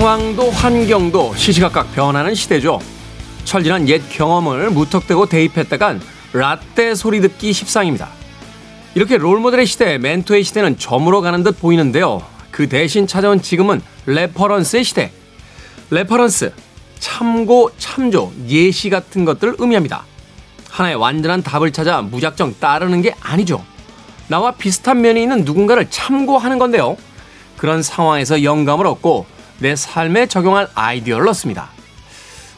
상황도 환경도 시시각각 변하는 시대죠. 철 지난 옛 경험을 무턱대고 대입했다간 라떼 소리 듣기 십상입니다. 이렇게 롤모델의 시대, 멘토의 시대는 저물어 가는 듯 보이는데요. 그 대신 찾아온 지금은 reference의 시대. reference, 참고, 참조, 예시 같은 것들을 의미합니다. 하나의 완전한 답을 찾아 무작정 따르는 게 아니죠. 나와 비슷한 면이 있는 누군가를 참고하는 건데요. 그런 상황에서 영감을 얻고 내 삶에 적용할 아이디어를 얻습니다.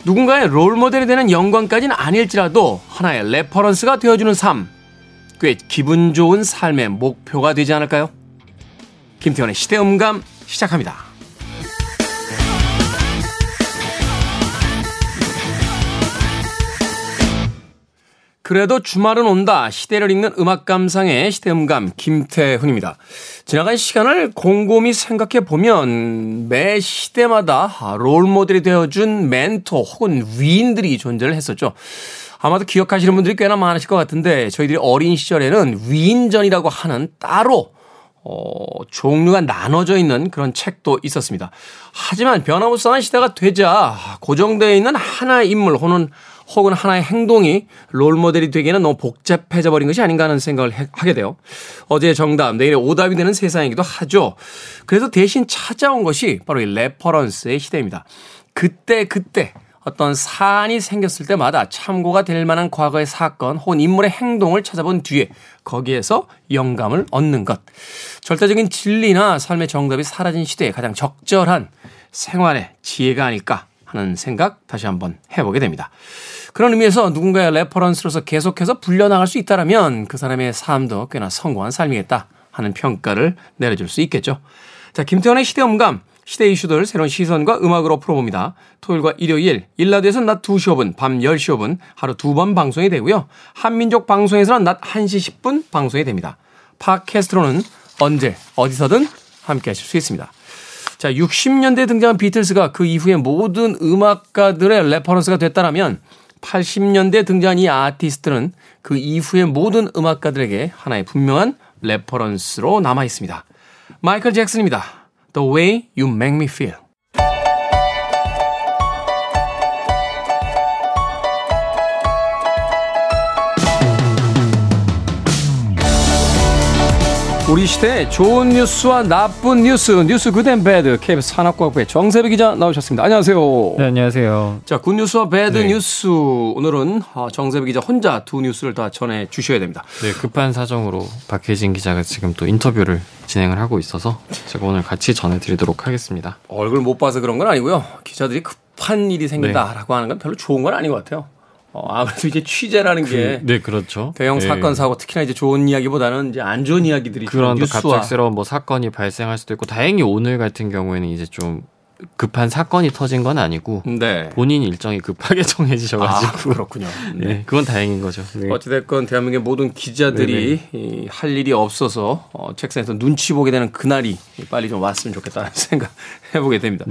누군가의 롤모델이 되는 영광까지는 아닐지라도 하나의 reference가 되어주는 삶. 꽤 기분 좋은 삶의 목표가 되지 않을까요? 김태훈의 시대음감 시작합니다. 그래도 주말은 온다. 시대를 읽는 음악 감상의 시대음감 김태훈입니다. 지나간 시간을 곰곰이 생각해 보면 매 시대마다 롤 모델이 되어준 멘토 혹은 위인들이 존재를 했었죠. 아마도 기억하시는 분들이 꽤나 많으실 것 같은데 저희들이 어린 시절에는 위인전이라고 하는 따로 어, 종류가 나눠져 있는 그런 책도 있었습니다. 하지만 변화무쌍한 시대가 되자 고정되어 있는 하나의 인물 혹은 혹은 하나의 행동이 롤모델이 되기에는 너무 복잡해져 버린 것이 아닌가 하는 생각을 하게 돼요. 어제의 정답, 내일의 오답이 되는 세상이기도 하죠. 그래서 대신 찾아온 것이 바로 이 reference의 시대입니다. 그때 그때 어떤 사안이 생겼을 때마다 참고가 될 만한 과거의 사건 혹은 인물의 행동을 찾아본 뒤에 거기에서 영감을 얻는 것. 절대적인 진리나 삶의 정답이 사라진 시대에 가장 적절한 생활의 지혜가 아닐까 하는 생각 다시 한번 해보게 됩니다. 그런 의미에서 누군가의 reference로서 계속해서 불려나갈 수 있다라면 그 사람의 삶도 꽤나 성공한 삶이겠다 하는 평가를 내려줄 수 있겠죠. 자, 김태훈의 시대음감, 시대 이슈들 새로운 시선과 음악으로 풀어봅니다. 토요일과 일요일, 일라디오에서는 낮 2시 5분, 밤 10시 5분 하루 두 번 방송이 되고요. 한민족 방송에서는 낮 1시 10분 방송이 됩니다. 팟캐스트로는 언제, 어디서든 함께 하실 수 있습니다. 자, 60년대에 등장한 비틀스가 그 이후에 모든 음악가들의 reference가 됐다라면 80년대에 등장한 이 아티스트는 그 이후의 모든 음악가들에게 하나의 분명한 reference로 남아 있습니다. 마이클 잭슨입니다. The way you make me feel. 우리 시대 좋은 뉴스와 나쁜 뉴스, 뉴스 good and bad, KBS 산업과학부의 정세배 기자 나오셨습니다. 안녕하세요. 네, 안녕하세요. 자, good news와 bad 네. 뉴스. 오늘은 어, 정세배 기자 혼자 두 뉴스를 다 전해 주셔야 됩니다. 네, 급한 사정으로 박혜진 기자가 지금 또 인터뷰를 진행을 하고 있어서 제가 오늘 같이 전해드리도록 하겠습니다. 얼굴 못 봐서 그런 건 아니고요. 기자들이 급한 일이 생긴다라고 네. 하는 건 별로 좋은 건 아닌 것 같아요. 어, 아무래도 이제 취재라는 그, 게. 네, 그렇죠. 대형 네. 사건, 사고, 특히나 이제 좋은 이야기보다는 이제 안 좋은 이야기들이 그런 뉴스와. 갑작스러운 뭐 사건이 발생할 수도 있고, 다행히 오늘 같은 경우에는 이제 좀 급한 사건이 터진 건 아니고 네. 본인 일정이 급하게 정해지셔가지고 아, 그렇군요. 네. 네. 그건 다행인 거죠. 네. 어찌됐건 대한민국의 모든 기자들이 이, 할 일이 없어서 어, 책상에서 눈치 보게 되는 그날이 빨리 좀 왔으면 좋겠다는 생각 해보게 됩니다.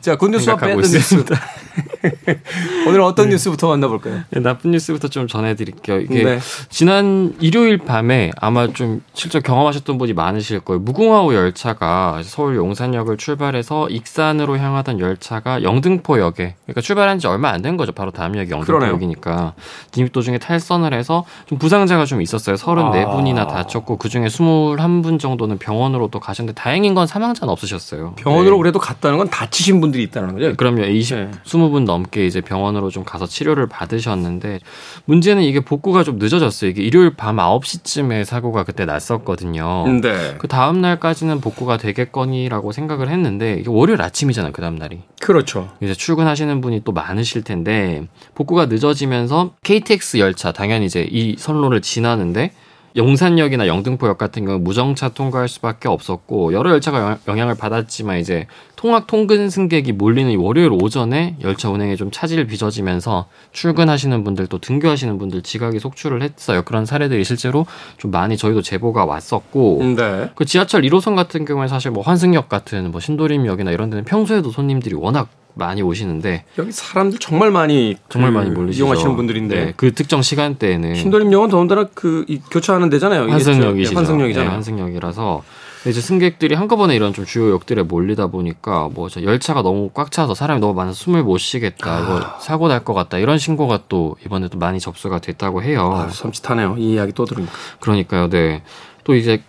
자, 굿뉴스와 배드 뉴스. 오늘 어떤 네. 뉴스부터 만나볼까요? 네, 나쁜 뉴스부터 좀 전해드릴게요. 이게 네. 지난 일요일 밤에 아마 좀 실제 경험하셨던 분이 많으실 거예요. 무궁화호 열차가 서울 용산역을 출발해서 익산으로 향하던 열차가 영등포역에 그러니까 출발한 지 얼마 안 된 거죠. 바로 다음 역이 영등포역이니까 진입 도중에 탈선을 해서 좀 부상자가 좀 있었어요. 34분이나 아. 다쳤고 그 중에 21분 정도는 병원으로 또 가셨는데 다행인 건 사망자는 없으셨어요. 병원으로 네. 그래도 갔다는 건 다치신 분들이 있다는 거죠? 그럼요. 20, 네. 20분 넘게 이제 병원으로 좀 가서 치료를 받으셨는데 문제는 이게 복구가 좀 늦어졌어요. 이게 일요일 밤 9시쯤에 사고가 그때 났었거든요. 네. 그 다음 날까지는 복구가 되겠거니라고 생각을 했는데 이게 월요일 아침이잖아요. 그 다음 날이. 그렇죠. 이제 출근하시는 분이 또 많으실 텐데 복구가 늦어지면서 KTX 열차 당연히 이제 이 선로를 지나는데 용산역이나 영등포역 같은 경우 무정차 통과할 수밖에 없었고 여러 열차가 영향을 받았지만 이제 통학 통근 승객이 몰리는 월요일 오전에 열차 운행에 좀 차질 빚어지면서 출근하시는 분들 또 등교하시는 분들 지각이 속출을 했어요. 그런 사례들이 실제로 좀 많이 저희도 제보가 왔었고 네. 그 지하철 1호선 같은 경우에 사실 뭐 환승역 같은 뭐 신도림역이나 이런 데는 평소에도 손님들이 워낙 많이 오시는데 여기 사람들 정말 많이 정말 그 많이 몰리시죠. 이용하시는 분들인데 네, 그 특정 시간대에는 신도림역은 더군다나 그 이- 교차하는 데잖아요. 환승역이시죠. 네, 환승역이잖아요. 네, 환승역이라서 이제 승객들이 한꺼번에 이런 좀 주요 역들에 몰리다 보니까 뭐저 열차가 너무 꽉 차서 사람이 너무 많아서 숨을 못 쉬겠다. 아. 이거 사고 날 것 같다. 이런 신고가 또 이번에 도 많이 접수가 됐다고 해요. 아, 섬찟하네요. 이 이야기 또 들으니까. 그러니까요. 네. 또 이제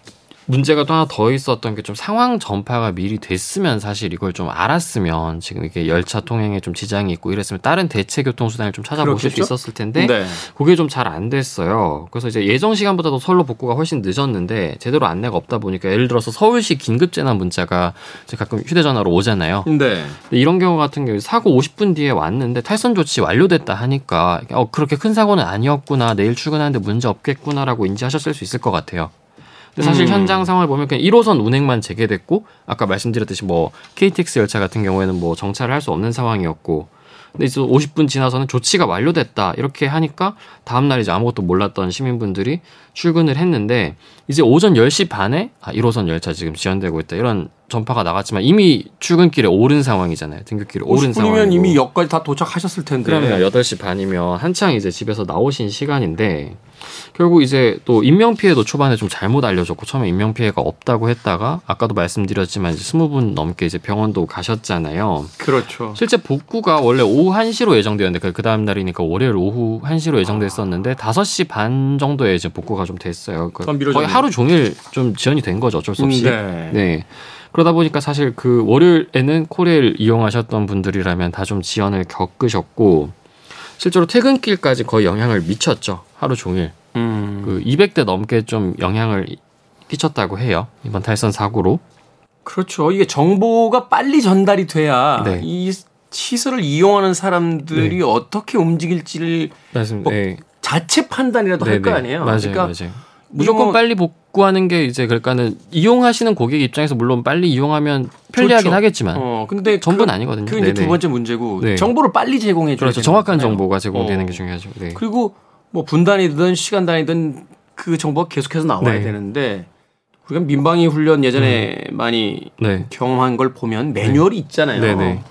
문제가 또 하나 더 있었던 게 좀 상황 전파가 미리 됐으면 사실 이걸 좀 알았으면 지금 이게 열차 통행에 좀 지장이 있고 이랬으면 다른 대체 교통 수단을 좀 찾아보실 그렇겠죠? 수 있었을 텐데 네. 그게 좀 잘 안 됐어요. 그래서 이제 예정 시간보다도 선로 복구가 훨씬 늦었는데 제대로 안내가 없다 보니까 예를 들어서 서울시 긴급 재난 문자가 가끔 휴대전화로 오잖아요. 네. 이런 경우 같은 경우 사고 50분 뒤에 왔는데 탈선 조치 완료됐다 하니까 어 그렇게 큰 사고는 아니었구나 내일 출근하는데 문제 없겠구나라고 인지하셨을 수 있을 것 같아요. 근데 사실 음. 현장 상황을 보면 그냥 1호선 운행만 재개됐고 아까 말씀드렸듯이 뭐 KTX 열차 같은 경우에는 뭐 정차를 할 수 없는 상황이었고 근데 이제 50분 지나서는 조치가 완료됐다 이렇게 하니까 다음 날 이제 아무것도 몰랐던 시민분들이 출근을 했는데 이제 오전 10시 반에 아 1호선 열차 지금 지연되고 있다 이런 전파가 나갔지만 이미 출근길에 오른 상황이잖아요 등굣길에 오른 50분이면 상황이고 이미 역까지 다 도착하셨을 텐데. 그러면 8시 반이면 한창 이제 집에서 나오신 시간인데 결국 이제 또 인명 피해도 초반에 좀 잘못 알려졌고 처음에 인명 피해가 없다고 했다가 아까도 말씀드렸지만 이제 20분 넘게 이제 병원도 가셨잖아요. 그렇죠. 실제 복구가 원래 오후 1시로 예정되었는데 그 다음 날이니까 월요일 오후 1시로 예정됐었는데 5시 반 정도에 이제 복구가 좀 됐어요. 그더 미뤄졌네요. 거의 하루 종일 좀 지연이 된 거죠. 어쩔 수 없이. 네. 네. 그러다 보니까 사실 그 월요일에는 코레일 이용하셨던 분들이라면 다 좀 지연을 겪으셨고 실제로 퇴근길까지 거의 영향을 미쳤죠. 하루 종일. 음. 그 200대 넘게 좀 영향을 끼쳤다고 해요. 이번 탈선 사고로. 그렇죠. 이게 정보가 빨리 전달이 돼야 네. 이 시설을 이용하는 사람들이 네. 어떻게 움직일지를 뭐 네. 자체 판단이라도 할 거 아니에요. 맞아요, 그러니까 맞아요. 무조건 이용은- 빨리 복구하는 게 이제 그러니까는 이용하시는 고객 입장에서 물론 빨리 이용하면 편리하긴 좋죠. 하겠지만 어, 근데 전부는 그- 아니거든요. 그게 이제 네네. 두 번째 문제고 네. 정보를 빨리 제공해 줘야 그렇죠. 정확한 거잖아요. 정보가 제공되는 어. 게 중요하죠. 네. 그리고 뭐 분단이든 시간단이든 그 정보가 계속해서 나와야 네. 되는데 우리가 민방위 훈련 예전에 많이 네. 경험한 걸 보면 매뉴얼이 있잖아요. 네네.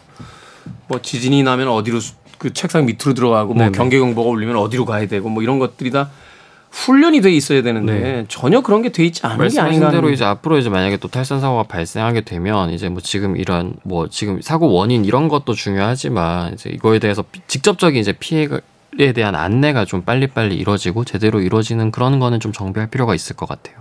뭐 지진이 나면 어디로 수- 그 책상 밑으로 들어가고 뭐. 경계 경보가 울리면 어디로 가야 되고 뭐 이런 것들이 다 훈련이 돼 있어야 되는데 네. 전혀 그런 게 돼 있지 않은 게 아닌가. 대로 이제 앞으로 이제 만약에 또 탈선 사고가 발생하게 되면 이제 뭐 지금 이런 뭐 지금 사고 원인 이런 것도 중요하지만 이제 이거에 대해서 피- 직접적인 이제 피해에 대한 안내가 좀 빨리빨리 이루어지고 제대로 이루어지는 그런 거는 좀 정비할 필요가 있을 것 같아요.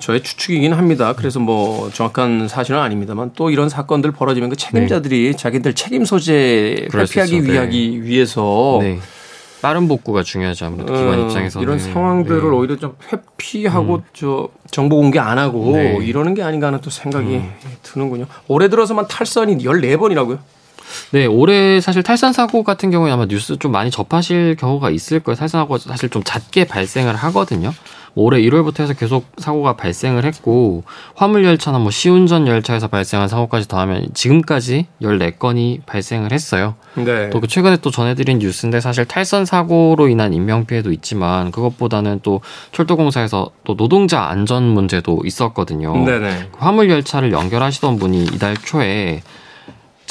저의 추측이긴 합니다. 그래서 뭐 정확한 사실은 아닙니다만 또 이런 사건들 벌어지면 그 책임자들이 자기들 책임 소재 네. 회피하기. 네. 위하기 위해서 네. 빠른 복구가 중요하죠. 아무래도 기관 어, 입장에서는 이런 상황들을 네. 음. 오히려 좀 회피하고 저 정보 공개 안 하고 네. 음. 이러는 게 아닌가 하는 또 생각이 드는군요. 올해 들어서만 탈선이 14번이라고요? 네, 올해 사실 탈선 사고 같은 경우에 아마 뉴스 좀 많이 접하실 경우가 있을 거예요. 탈선 사고가 사실 좀 잦게 발생을 하거든요. 뭐 올해 1월부터 해서 계속 사고가 발생을 했고 화물 열차나 뭐 시운전 열차에서 발생한 사고까지 더하면 지금까지 14건이 발생을 했어요. 네. 또 그 최근에 또 전해드린 뉴스인데 사실 탈선 사고로 인한 인명 피해도 있지만 그것보다는 또 철도공사에서 또 노동자 안전 문제도 있었거든요. 네네. 그 화물 열차를 연결하시던 분이 이달 초에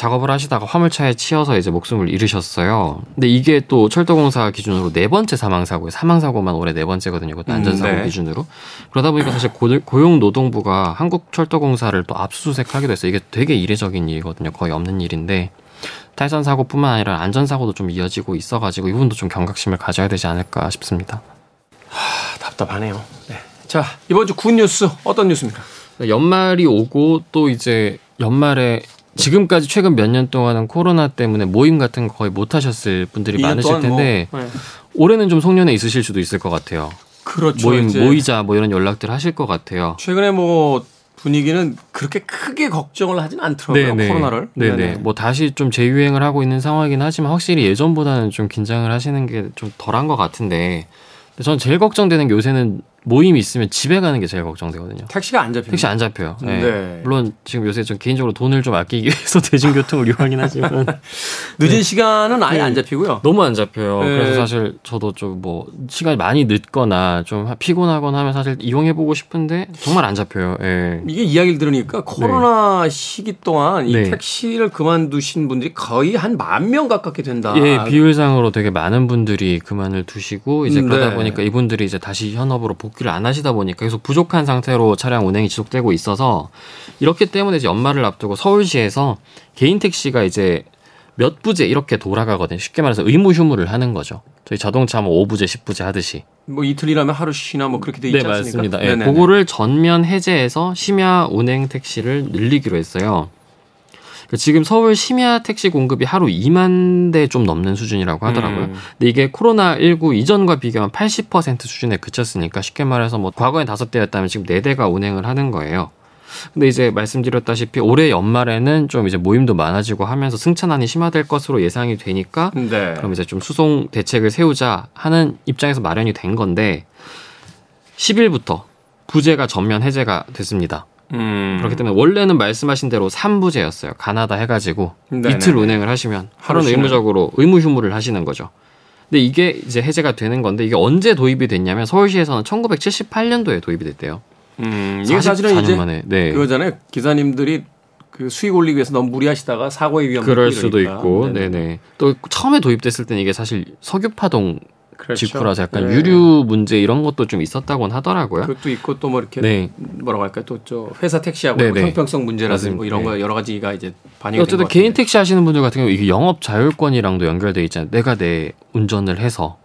작업을 하시다가 화물차에 치여서 이제 목숨을 잃으셨어요. 근데 이게 또 철도공사 기준으로 네 번째 사망 사고예요. 사망 사고만 올해 네 번째거든요. 그것도 안전사고 음, 네. 기준으로. 그러다 보니까 사실 고- 고용노동부가 한국철도공사를 또 압수수색하기도 했어요. 이게 되게 이례적인 일이거든요. 거의 없는 일인데 탈선 사고뿐만 아니라 안전 사고도 좀 이어지고 있어가지고 이 부분도 좀 경각심을 가져야 되지 않을까 싶습니다. 아, 답답하네요. 네. 자 이번 주 good news 어떤 뉴스입니까? 연말이 오고 또 이제 연말에 지금까지 최근 몇 년 동안은 코로나 때문에 모임 같은 거 거의 못 하셨을 분들이 많으실 동안 텐데 뭐, 네. 올해는 좀 송년회 있으실 수도 있을 것 같아요. 그렇죠. 모임 모이자 뭐 이런 연락들 하실 것 같아요. 최근에 뭐 분위기는 그렇게 크게 걱정을 하진 않더라고요. 코로나를. 네네. 뭐 다시 좀 재유행을 하고 있는 상황이긴 하지만 확실히 예전보다는 좀 긴장을 하시는 게 좀 덜한 것 같은데. 전 제일 걱정되는 게 요새는 모임이 있으면 집에 가는 게 제일 걱정되거든요. 택시가 안 잡히는 택시 안 잡혀요. 네. 네. 물론 지금 요새 좀 개인적으로 돈을 좀 아끼기 위해서 대중교통을 이용하긴 하지만 늦은 시간은 아예 네. 안 잡히고요. 너무 안 잡혀요. 네. 그래서 사실 저도 좀 뭐 시간이 많이 늦거나 좀 피곤하거나 하면 사실 이용해 보고 싶은데 정말 안 잡혀요. 예. 이게 이야기를 들으니까 코로나 시기 동안 이 네. 택시를 그만두신 분들이 거의 한 만 명 가깝게 된다. 예, 비율상으로 되게 많은 분들이 그만을 두시고 이제 음, 그러다 네. 보니까 이분들이 이제 다시 현업으로 복 귀를 안 하시다 보니까 계속 부족한 상태로 차량 운행이 지속되고 있어서 이렇기 때문에 이제 연말을 앞두고 서울시에서 개인 택시가 이제 몇 부제 이렇게 돌아가거든요. 쉽게 말해서 의무 휴무를 하는 거죠. 저희 자동차 뭐 5부제, 10부제 하듯이. 뭐 이틀이라면 하루 쉬나 뭐 그렇게 돼 있지 네, 않습니까? 맞습니다. 예, 네네네. 그거를 전면 해제해서 심야 운행 택시를 늘리기로 했어요. 그 지금 서울 심야 택시 공급이 하루 2만 대 좀 넘는 수준이라고 하더라고요. 음. 근데 이게 코로나 19 이전과 비교하면 80% 수준에 그쳤으니까 쉽게 말해서 뭐 과거엔 5대였다면 지금 4대가 운행을 하는 거예요. 근데 이제 말씀드렸다시피 올해 연말에는 좀 이제 모임도 많아지고 하면서 승차난이 심화될 것으로 예상이 되니까 네. 그럼 이제 좀 수송 대책을 세우자 하는 입장에서 마련이 된 건데 10일부터 부제가 전면 해제가 됐습니다. 음. 그렇기 때문에 원래는 말씀하신 대로 3부제였어요. 가나다 해가지고 네네네. 이틀 운행을 하시면 하루는 쉬는. 의무적으로 의무 휴무를 하시는 거죠. 근데 이게 이제 해제가 되는 건데 이게 언제 도입이 됐냐면 서울시에서는 1978년도에 도입이 됐대요. 음, 이게 사실은 44년 이제 만에. 네. 그거잖아요. 기사님들이 그 수익 올리기 위해서 너무 무리하시다가 사고의 위험이 그럴 수도. 있고, 네네. 네네. 또 처음에 도입됐을 때는 이게 사실 석유파동 그렇죠. 직후라서 약간 네. 유류 문제 이런 것도 좀 있었다고는 하더라고요. 그것도 있고 또 뭐 이렇게 네. 뭐라고 할까 또저 회사 택시하고 네네. 뭐 형평성 문제라든지 뭐. 이런 거 네. 여러 가지가 이제 반영이 어쨌든 개인 택시 하시는 분들 같은 경우 이게 영업 자율권이랑도 연결돼 있잖아요. 내가 내 운전을 해서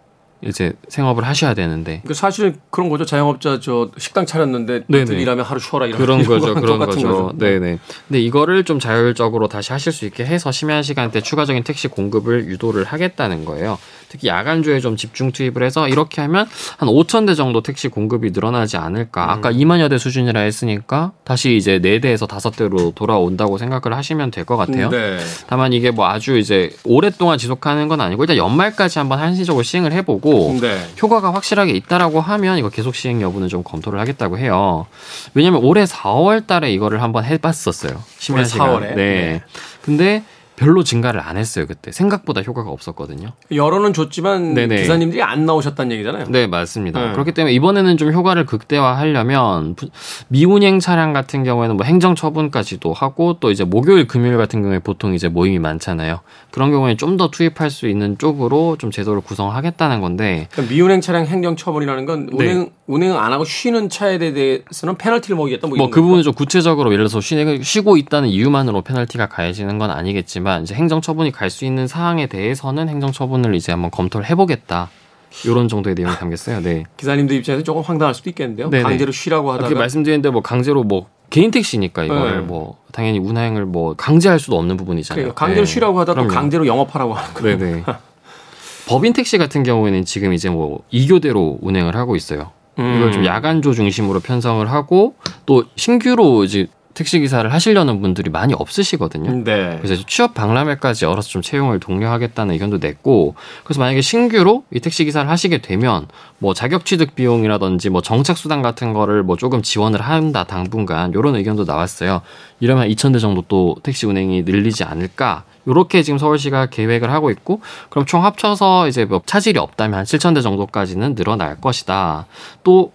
이제 생업을 하셔야 되는데 그 사실 그런 거죠. 자영업자 저 식당 차렸는데 네네. 일하면 하루 쉬어라 이런 그런 거죠, 그런 똑같은 거죠. 네네. 근데 이거를 좀 자율적으로 다시 하실 수 있게 해서 심야 시간 대 추가적인 택시 공급을 유도를 하겠다는 거예요. 특히 야간조에 좀 집중 투입을 해서 이렇게 하면 한 5천 대 정도 택시 공급이 늘어나지 않을까. 아까 2만여 대 수준이라 했으니까 다시 이제 4대에서 5대로 돌아온다고 생각을 하시면 될 것 같아요. 네. 다만 이게 뭐 아주 이제 오랫동안 지속하는 건 아니고 일단 연말까지 한번 한시적으로 시행을 해보고 네. 효과가 확실하게 있다라고 하면 이거 계속 시행 여부는 좀 검토를 하겠다고 해요. 왜냐면 올해 4월 달에 이거를 한번 해봤었어요. 심야 올해 시간. 4월에? 네. 네. 근데 별로 증가를 안 했어요 그때 생각보다 효과가 없었거든요. 여론은 좋지만 네네. 기사님들이 안 나오셨다는 얘기잖아요. 네 맞습니다. 네. 그렇기 때문에 이번에는 좀 효과를 극대화하려면 부- 미운행 차량 같은 경우에는 뭐 행정 처분까지도 하고 또 이제 목요일 금요일 같은 경우에 보통 이제 모임이 많잖아요. 그런 경우에 좀 더 투입할 수 있는 쪽으로 좀 제도를 구성하겠다는 건데 그러니까 미운행 차량 행정 처분이라는 건 네. 운행 운행 안 하고 쉬는 차에 대해서는 페널티를 먹이겠다 뭐, 뭐 이런 그 부분은 좀 구체적으로 예를 들어서 쉬, 쉬고 있다는 이유만으로 페널티가 가해지는 건 아니겠지만 이제 행정 처분이 갈 수 있는 사항에 대해서는 행정 처분을 이제 한번 검토를 해보겠다. 이런 정도의 내용이 담겼어요. 네. 기사님들 입장에서 조금 황당할 수도 있겠는데요. 네네. 강제로 쉬라고 하다가 그렇게 말씀드렸는데 뭐 강제로 뭐 개인 택시니까 이걸 네. 뭐 당연히 운행을 뭐 강제할 수도 없는 부분이잖아요. 그러니까 강제로 네. 쉬라고 하다가 또. 강제로 영업하라고 하는 거예요. 네네. 법인 택시 같은 경우에는 지금 이제 뭐 2교대로 운행을 하고 있어요. 이걸 좀 야간조 중심으로 편성을 하고 또 신규로 이제 택시 기사를 하시려는 분들이 많이 없으시거든요. 네. 그래서 취업 박람회까지 열어서 좀 채용을 독려하겠다는 의견도 냈고 그래서 만약에 신규로 이 택시 기사를 하시게 되면 뭐 자격 취득 비용이라든지 뭐 정착 수당 같은 거를 뭐 조금 지원을 한다 당분간 이런 의견도 나왔어요. 이러면 2,000대 정도 또 택시 운행이 늘리지 않을까? 요렇게 지금 서울시가 계획을 하고 있고 그럼 총 합쳐서 이제 뭐 차질이 없다면 한 7,000대 정도까지는 늘어날 것이다. 또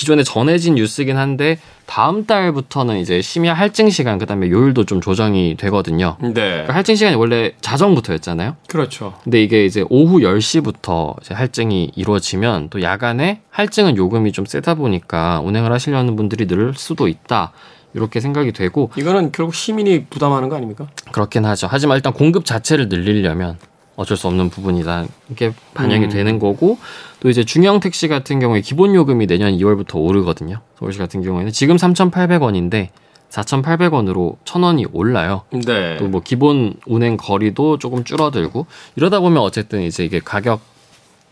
기존에 전해진 뉴스긴 한데 다음 달부터는 이제 심야 할증 시간 그다음에 요일도 좀 조정이 되거든요. 네. 그러니까 할증 시간이 원래 자정부터였잖아요. 그렇죠. 근데 이게 이제 오후 10시부터 이제 할증이 이루어지면 또 야간에 할증은 요금이 좀 세다 보니까 운행을 하시려는 분들이 늘 수도 있다. 이렇게 생각이 되고 이거는 결국 시민이 부담하는 거 아닙니까? 그렇긴 하죠. 하지만 일단 공급 자체를 늘리려면 어쩔 수 없는 부분이다. 이게 반영이 음. 되는 거고 또 이제 중형 택시 같은 경우에 기본 요금이 내년 2월부터 오르거든요. 서울시 같은 경우에는 지금 3,800원인데 4,800원으로 1,000원이 올라요. 네. 또 뭐 기본 운행 거리도 조금 줄어들고 이러다 보면 어쨌든 이제 이게 가격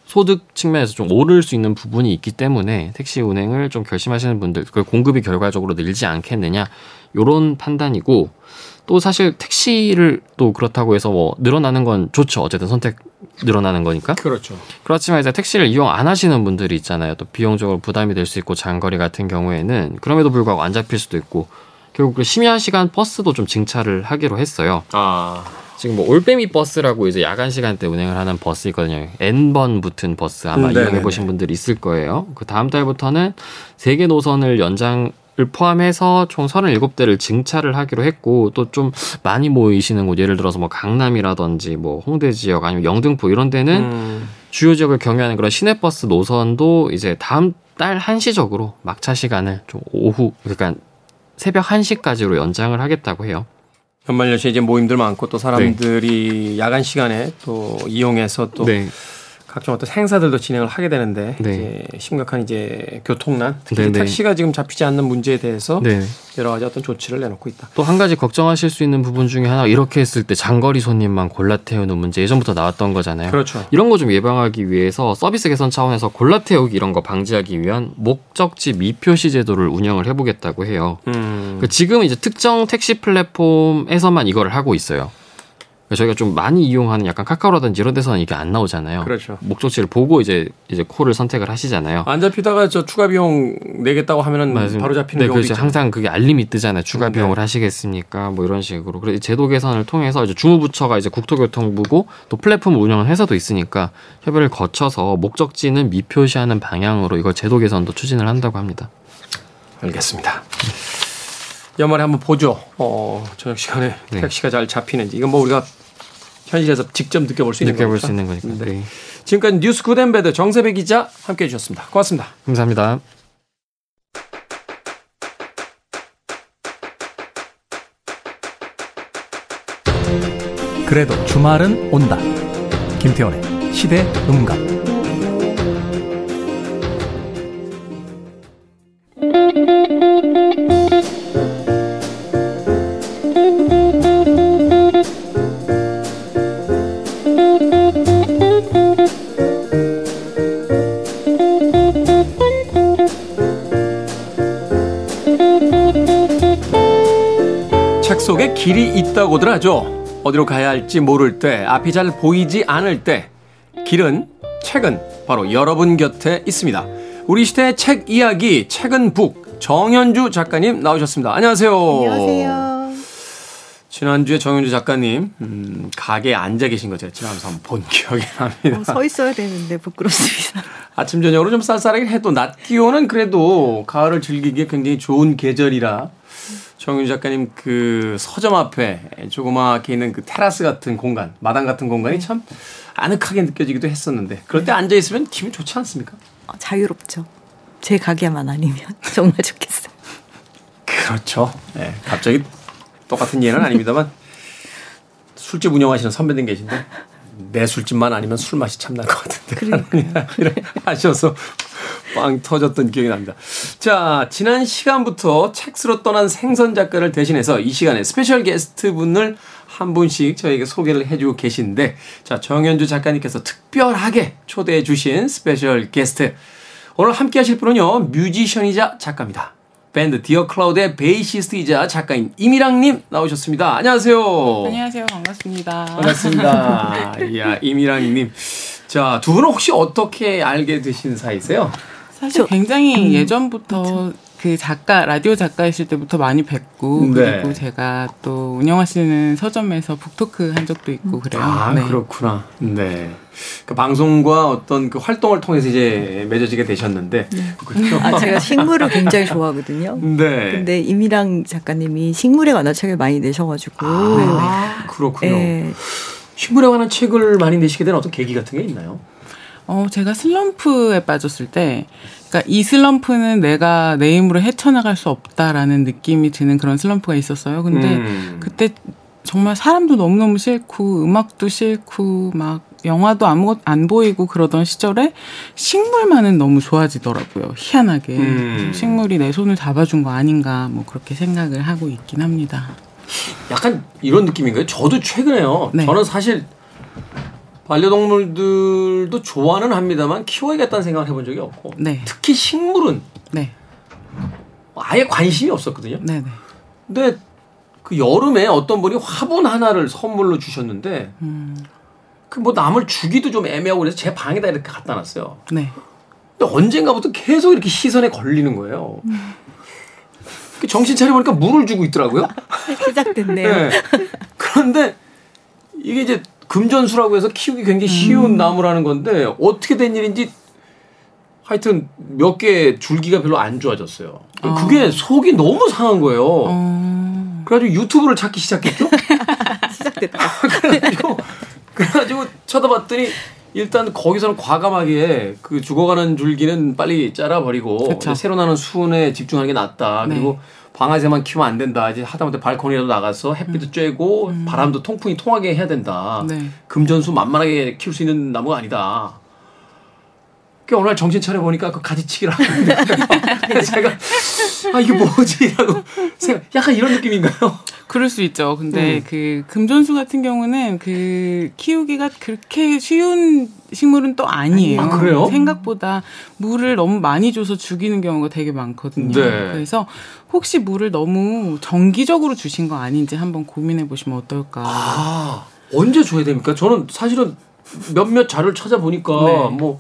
소득 측면에서 좀 오를 수 있는 부분이 있기 때문에 택시 운행을 좀 결심하시는 분들 그 공급이 결과적으로 늘지 않겠느냐 요런 판단이고 또 사실 택시를 또 그렇다고 해서 뭐 늘어나는 건 좋죠. 어쨌든 선택 늘어나는 거니까. 그렇죠. 그렇지만 이제 택시를 이용 안 하시는 분들이 있잖아요. 또 비용적으로 부담이 될 수 있고 장거리 같은 경우에는 그럼에도 불구하고 안 잡힐 수도 있고 결국 그 심야 시간 버스도 좀 증차를 하기로 했어요. 아. 지금 뭐 올빼미 버스라고 이제 야간 시간대 운행을 하는 버스 있거든요. N번 붙은 버스 아마 음, 이용해. 보신 분들 있을 거예요. 그 다음 달부터는 세 개 노선을 연장을 포함해서 총 37대를 증차를 하기로 했고 또 좀 많이 모이시는 곳 예를 들어서 뭐 강남이라든지 뭐 홍대 지역 아니면 영등포 이런 데는 음. 주요 지역을 경유하는 그런 시내버스 노선도 이제 다음 달 한시적으로 막차 시간을 좀 오후 그러니까 새벽 1시까지로 연장을 하겠다고 해요. 연말 연시에 이제 모임들 많고 또 사람들이 야간 시간에 또 이용해서 또 네. 각종 어떤 행사들도 진행을 하게 되는데 네. 이제 심각한 이제 교통난 특히 네네. 택시가 지금 잡히지 않는 문제에 대해서 네. 여러 가지 어떤 조치를 내놓고 있다. 또 한 가지 걱정하실 수 있는 부분 중에 하나 이렇게 했을 때 장거리 손님만 골라 태우는 문제 예전부터 나왔던 거잖아요. 그렇죠. 이런 거 좀 예방하기 위해서 서비스 개선 차원에서 골라 태우기 이런 거 방지하기 위한 목적지 미표시 제도를 운영을 해보겠다고 해요. 음. 그 지금 이제 특정 택시 플랫폼에서만 이거를 하고 있어요. 저희가 좀 많이 이용하는 약간 카카오라든지 이런 데서는 이게 안 나오잖아요. 그렇죠. 목적지를 보고 이제 이제 콜을 선택을 하시잖아요. 안 잡히다가 저 추가 비용 내겠다고 하면은 맞습니다. 바로 잡히는 네, 그렇죠. 항상 그게 알림이 뜨잖아요. 추가 네. 비용을 하시겠습니까? 뭐 이런 식으로. 그래서 제도 개선을 통해서 이제 주무부처가 이제 국토교통부고 또 플랫폼을 운영하는 회사도 있으니까 협의를 거쳐서 목적지는 미표시하는 방향으로 이걸 제도 개선도 추진을 한다고 합니다. 알겠습니다. 연말에 한번 보죠. 어, 저녁 시간에 네. 택시가 잘 잡히는지. 이건 뭐 우리가 현실에서 직접 느껴볼 수 있는 느껴볼 거니까. 수 있는 거니까. 네. 네. 지금까지 뉴스 good and bad 정세배 기자 함께 해 주셨습니다. 고맙습니다. 감사합니다. 그래도 주말은 온다. 김태훈의 시대 음감. 길이 있다고들 하죠. 어디로 가야 할지 모를 때, 앞이 잘 보이지 않을 때, 길은, 책은 바로 여러분 곁에 있습니다. 우리 시대의 책 이야기, 책은 북, 정현주 작가님 나오셨습니다. 안녕하세요. 안녕하세요. 지난주에 정현주 작가님, 음, 가게에 앉아 계신 거 제가 지나가면서 한번 본 기억이 납니다. 어, 서 있어야 되는데 부끄럽습니다. 아침 저녁으로 좀 쌀쌀하게 해도 낮 기온은 그래도 가을을 즐기기에 굉장히 좋은 계절이라 정윤 작가님 그 서점 앞에 조그맣게 있는 그 테라스 같은 공간, 마당 같은 공간이 참 아늑하게 느껴지기도 했었는데 그럴 때 앉아 있으면 기분 좋지 않습니까? 어, 자유롭죠. 제 가게만 아니면 정말 좋겠어요. 그렇죠. 예, 갑자기 똑같은 예는 아닙니다만 술집 운영하시는 선배님 계신데 내 술집만 아니면 술 맛이 참날 것 같은데 이런 하셔서 빵 터졌던 기억이 납니다. 자 지난 시간부터 책으로 떠난 생선 작가를 대신해서 이 시간에 special guest 분을 한 분씩 저에게 소개를 해주고 계신데 자 정현주 작가님께서 특별하게 초대해 주신 special guest 오늘 함께 하실 분은요 뮤지션이자 작가입니다. 밴드 디어 클라우드의 베이시스트이자 작가인 이랑님 나오셨습니다. 안녕하세요. 안녕하세요. 반갑습니다. 반갑습니다. 이야, 이미랑님. 자, 두 분은 혹시 어떻게 알게 되신 사이세요? 사실 굉장히 예전부터 그 작가 라디오 작가이실 때부터 많이 뵙고 네. 그리고 제가 또 운영하시는 서점에서 북토크 한 적도 있고 그래요. 아, 네. 그렇구나. 네. 그 방송과 어떤 그 활동을 통해서 이제 맺어지게 되셨는데. 그렇군요. 아, 제가 식물을 굉장히 좋아하거든요. 네. 근데 이미랑 작가님이 식물에 관한 책을 많이 내셔가지고. 아, 그렇군요. 예. 식물에 관한 책을 많이 내시게 된 어떤 계기 같은 게 있나요? 어, 제가 슬럼프에 빠졌을 때, 그러니까 이 슬럼프는 내가 내 힘으로 헤쳐나갈 수 없다라는 느낌이 드는 그런 슬럼프가 있었어요. 근데 음. 그때 정말 사람도 너무너무 싫고, 음악도 싫고, 막 영화도 아무것 안 보이고 그러던 시절에 식물만은 너무 좋아지더라고요. 희한하게. 음. 식물이 내 손을 잡아준 거 아닌가, 뭐 그렇게 생각을 하고 있긴 합니다. 약간 이런 느낌인가요? 저도 최근에요. 네. 저는 사실 반려동물들도 좋아는 합니다만 키워야겠다는 생각을 해본 적이 없고 네. 특히 식물은 네. 아예 관심이 없었거든요. 네, 네. 근데 그 여름에 어떤 분이 화분 하나를 선물로 주셨는데 음. 그뭐 남을 주기도 좀 애매하고 그래서 제 방에다 이렇게 갖다 놨어요. 네. 근데 언젠가부터 계속 이렇게 시선에 걸리는 거예요. 그 정신 차려보니까 물을 주고 있더라고요. 시작됐네요. 네. 그런데 이게 이제 금전수라고 해서 키우기 굉장히 쉬운 나무라는 건데 어떻게 된 일인지 하여튼 몇 개 줄기가 별로 안 좋아졌어요. 그게 속이 너무 상한 거예요. 어. 그래가지고 유튜브를 찾기 시작했죠. 시작됐다. 그래가지고 그래가지고 쳐다봤더니 일단 거기서는 과감하게 그 죽어가는 줄기는 빨리 잘라버리고. 새로 나는 수은에 집중하는 게 낫다. 네. 그리고 방아쇠만 키우면 안 된다. 이제 하다못해 발코니라도 나가서 햇빛도 쬐고 바람도 통풍이 통하게 해야 된다. 네. 금전수 만만하게 키울 수 있는 나무가 아니다. 그 어느 날 정신 차려 보니까 그. 그래서 제가 아 이게 뭐지라고 생각. 약간 이런 느낌인가요? 그럴 수 있죠. 근데 음. 그 금전수 같은 경우는 그 키우기가 그렇게 쉬운 식물은 또 아니에요. 아, 그래요? 생각보다 물을 너무 많이 줘서 죽이는 경우가 되게 많거든요. 네. 그래서 혹시 물을 너무 정기적으로 주신 거 아닌지 한번 고민해 보시면 어떨까. 아, 언제 줘야 됩니까? 저는 사실은 몇몇 자료를 찾아보니까 네. 뭐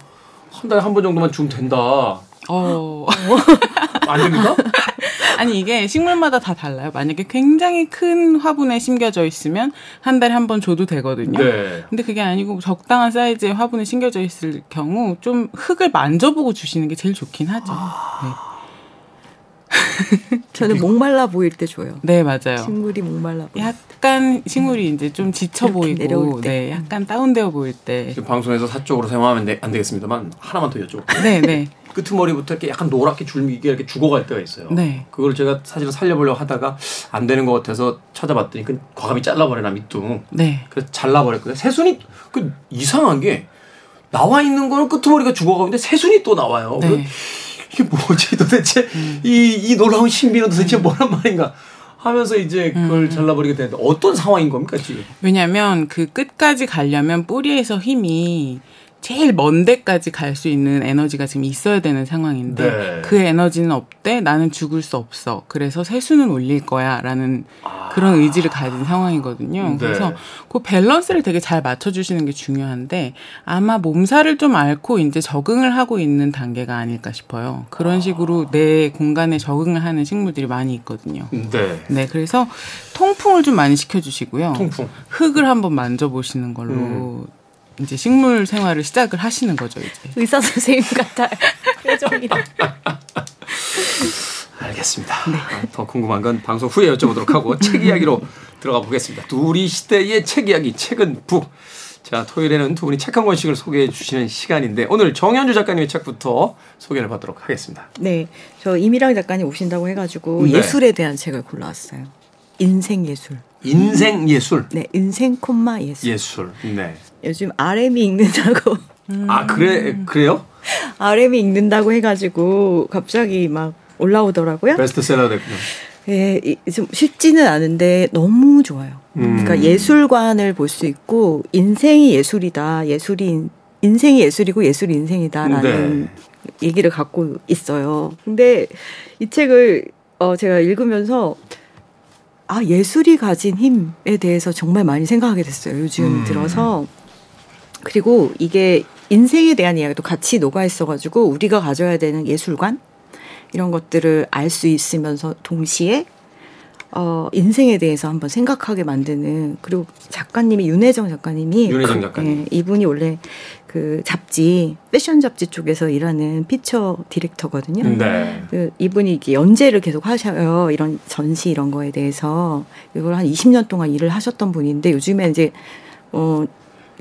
한 달에 한 번 정도만 주면 된다. 어. 안 됩니까? 아니 이게 식물마다 다 달라요. 만약에 굉장히 큰 화분에 심겨져 있으면 한 달에 한 번 줘도 되거든요. 네. 근데 그게 아니고 적당한 사이즈의 화분에 심겨져 있을 경우 좀 흙을 만져보고 주시는 게 제일 좋긴 하죠. 저는 목말라 보일 때 줘요. 네, 네, 맞아요. 식물이 목말라 보일 때. 약간 식물이 이제 좀 지쳐 보이고, 내려올 때. 네, 약간 다운되어 보일 때, 지금 방송에서 사적으로 사용하면 되- 안 되겠습니다만 하나만 더 여쭤볼게요. 네, 네, 끄트머리부터 이렇게 약간 노랗게 줄기가 이렇게 죽어갈 때가 있어요. 네. 그걸 제가 사실은 살려보려고 하다가 안 되는 것 같아서 찾아봤더니 그 과감히 잘라버려나 밑둥. 네. 그래서 잘라버렸거든요. 새순이 그 이상한 게 나와 있는 거는 끄트머리가 죽어가는데 새순이 또 나와요. 네. 이게 뭐지? 도대체 이, 이 놀라운 신비는 도대체 뭐란 말인가? 하면서 이제 그걸 잘라버리게 되는데 어떤 상황인 겁니까 지금? 왜냐면 그 끝까지 가려면 뿌리에서 힘이 제일 먼 데까지 갈 수 있는 에너지가 지금 있어야 되는 상황인데 네. 그 에너지는 없대 나는 죽을 수 없어 그래서 세수는 올릴 거야라는 그런 의지를 가진 상황이거든요. 네. 그래서 그 밸런스를 되게 잘 맞춰주시는 게 중요한데 아마 몸살을 좀 앓고 이제 적응을 하고 있는 단계가 아닐까 싶어요. 그런 식으로 내 공간에 적응을 하는 식물들이 많이 있거든요. 네. 네, 그래서 통풍을 좀 많이 시켜주시고요. 통풍. 흙을 한번 만져보시는 걸로 음. 이제 식물 생활을 시작을 하시는 거죠, 이제. 의사 선생님 같아요. 표정이. 알겠습니다. 아, 더 궁금한 건 방송 후에 여쭤보도록 하고 책 이야기로 들어가 보겠습니다. 둘이 시대의 책 이야기 책은 북. 자 토요일에는 두 분이 책 한 권씩을 소개해 주시는 시간인데 오늘 정현주 작가님의 책부터 소개를 받도록 하겠습니다. 네, 저 이미랑 작가님 오신다고 해가지고 네. 예술에 대한 책을 골라왔어요. 인생 예술. 인생 예술. 네, 인생 콤마 예술. 예술. 네. 요즘 RM이 읽는다고 아 그래 그래요? RM이 읽는다고 해가지고 갑자기 막 올라오더라고요. 베스트셀러 됐군요. 예, 이- 좀 쉽지는 않은데 너무 좋아요. 음. 그러니까 예술관을 볼 수 있고 인생이 예술이다. 예술이 인- 인생이 예술이고 예술이 인생이다라는 네. 얘기를 갖고 있어요. 근데 이 책을 어 제가 읽으면서 아 예술이 가진 힘에 대해서 정말 많이 생각하게 됐어요. 요즘 음. 들어서 그리고 이게 인생에 대한 이야기도 같이 녹아 있어가지고 우리가 가져야 되는 예술관 이런 것들을 알 수 있으면서 동시에 어 인생에 대해서 한번 생각하게 만드는 그리고 작가님이 윤혜정 작가님이 윤혜정 그- 작가님. 예, 이분이 원래 그 잡지 패션 잡지 쪽에서 일하는 피처 디렉터거든요. 네. 그 이분이 이게 연재를 계속 하셔요. 이런 전시 이런 거에 대해서 이걸 한 20년 동안 일을 하셨던 분인데 요즘에 이제 어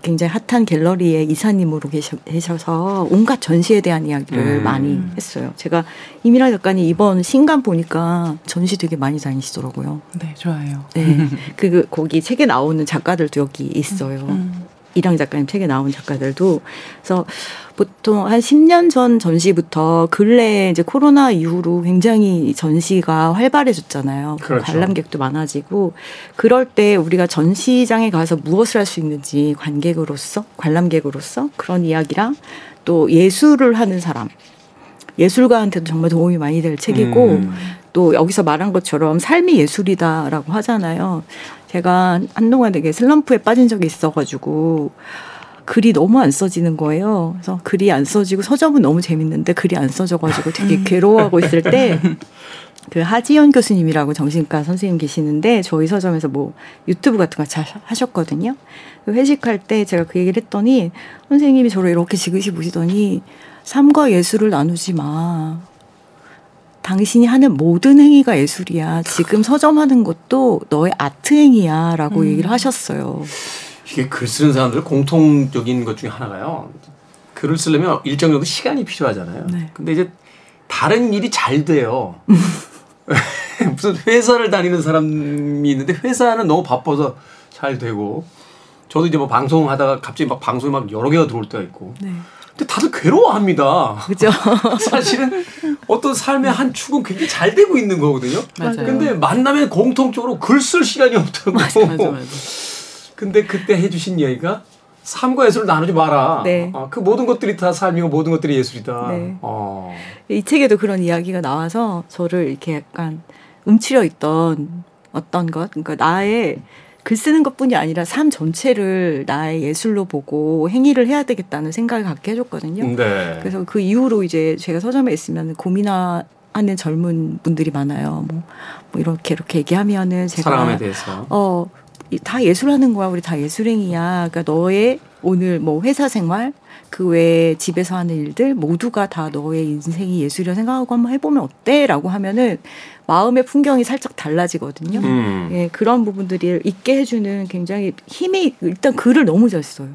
굉장히 핫한 갤러리의 이사님으로 계셔, 계셔서 온갖 전시에 대한 이야기를 음. 많이 했어요. 제가 이미라 작가님 이번 신간 보니까 전시 되게 많이 다니시더라고요. 네, 좋아요. 네. 그, 그 거기 책에 나오는 작가들도 여기 있어요. 음. 이랑 작가님 책에 나온 작가들도 그래서 보통 한 10년 전 전시부터 근래 이제 코로나 이후로 굉장히 전시가 활발해졌잖아요. 그렇죠. 관람객도 많아지고 그럴 때 우리가 전시장에 가서 무엇을 할 수 있는지 관객으로서 관람객으로서 그런 이야기랑 또 예술을 하는 사람 예술가한테도 정말 도움이 많이 될 책이고 음. 또 여기서 말한 것처럼 삶이 예술이다라고 하잖아요. 제가 한동안 되게 슬럼프에 빠진 적이 있어가지고 글이 너무 안 써지는 거예요. 그래서 글이 안 써지고 서점은 너무 재밌는데 글이 안 써져가지고 되게 괴로워하고 있을 때 그 하지연 교수님이라고 정신과 선생님 계시는데 저희 서점에서 뭐 유튜브 같은 거 잘 하셨거든요. 그 회식할 때 제가 그 얘기를 했더니 선생님이 저를 이렇게 지그시 보시더니 삶과 예술을 나누지 마. 당신이 하는 모든 행위가 예술이야. 지금 서점하는 것도 너의 아트 행위야. 라고 얘기를 하셨어요. 이게 글 쓰는 사람들 공통적인 것 중에 하나가요. 글을 쓰려면 일정 정도 시간이 필요하잖아요. 네. 근데 이제 다른 일이 잘 돼요. 무슨 회사를 다니는 사람이 있는데 회사는 너무 바빠서 잘 되고 저도 이제 뭐 방송하다가 갑자기 막 방송이 막 여러 개가 들어올 때가 있고 네. 근데 다들 괴로워합니다. 그죠? 사실은 어떤 삶의 한 축은 굉장히 잘 되고 있는 거거든요. 맞아요. 근데 만나면 공통적으로 글 쓸 시간이 없다고. 맞아, 맞아. 근데 그때 해주신 이야기가 삶과 예술을 나누지 마라. 네. 아, 그 모든 것들이 다 삶이고 모든 것들이 예술이다. 네. 어. 이 책에도 그런 이야기가 나와서 저를 이렇게 약간 움츠려 있던 어떤 것, 그러니까 나의 글 쓰는 것뿐이 아니라 삶 전체를 나의 예술로 보고 행위를 해야 되겠다는 생각을 갖게 해줬거든요. 네. 그래서 그 이후로 이제 제가 서점에 있으면 고민하는 젊은 분들이 많아요. 뭐, 뭐 이렇게 이렇게 얘기하면은 제가 사랑함에 대해서. 어, 이- 다 예술하는 거야. 우리 다 예술행위야. 그러니까 너의 오늘 뭐 회사 생활, 그 외에 집에서 하는 일들 모두가 다 너의 인생이 예술이라 생각하고 한번 해보면 어때? 라고 하면은 마음의 풍경이 살짝 달라지거든요. 음. 예, 그런 부분들이 있게 해주는 굉장히 힘이, 일단 글을 너무 잘 써요.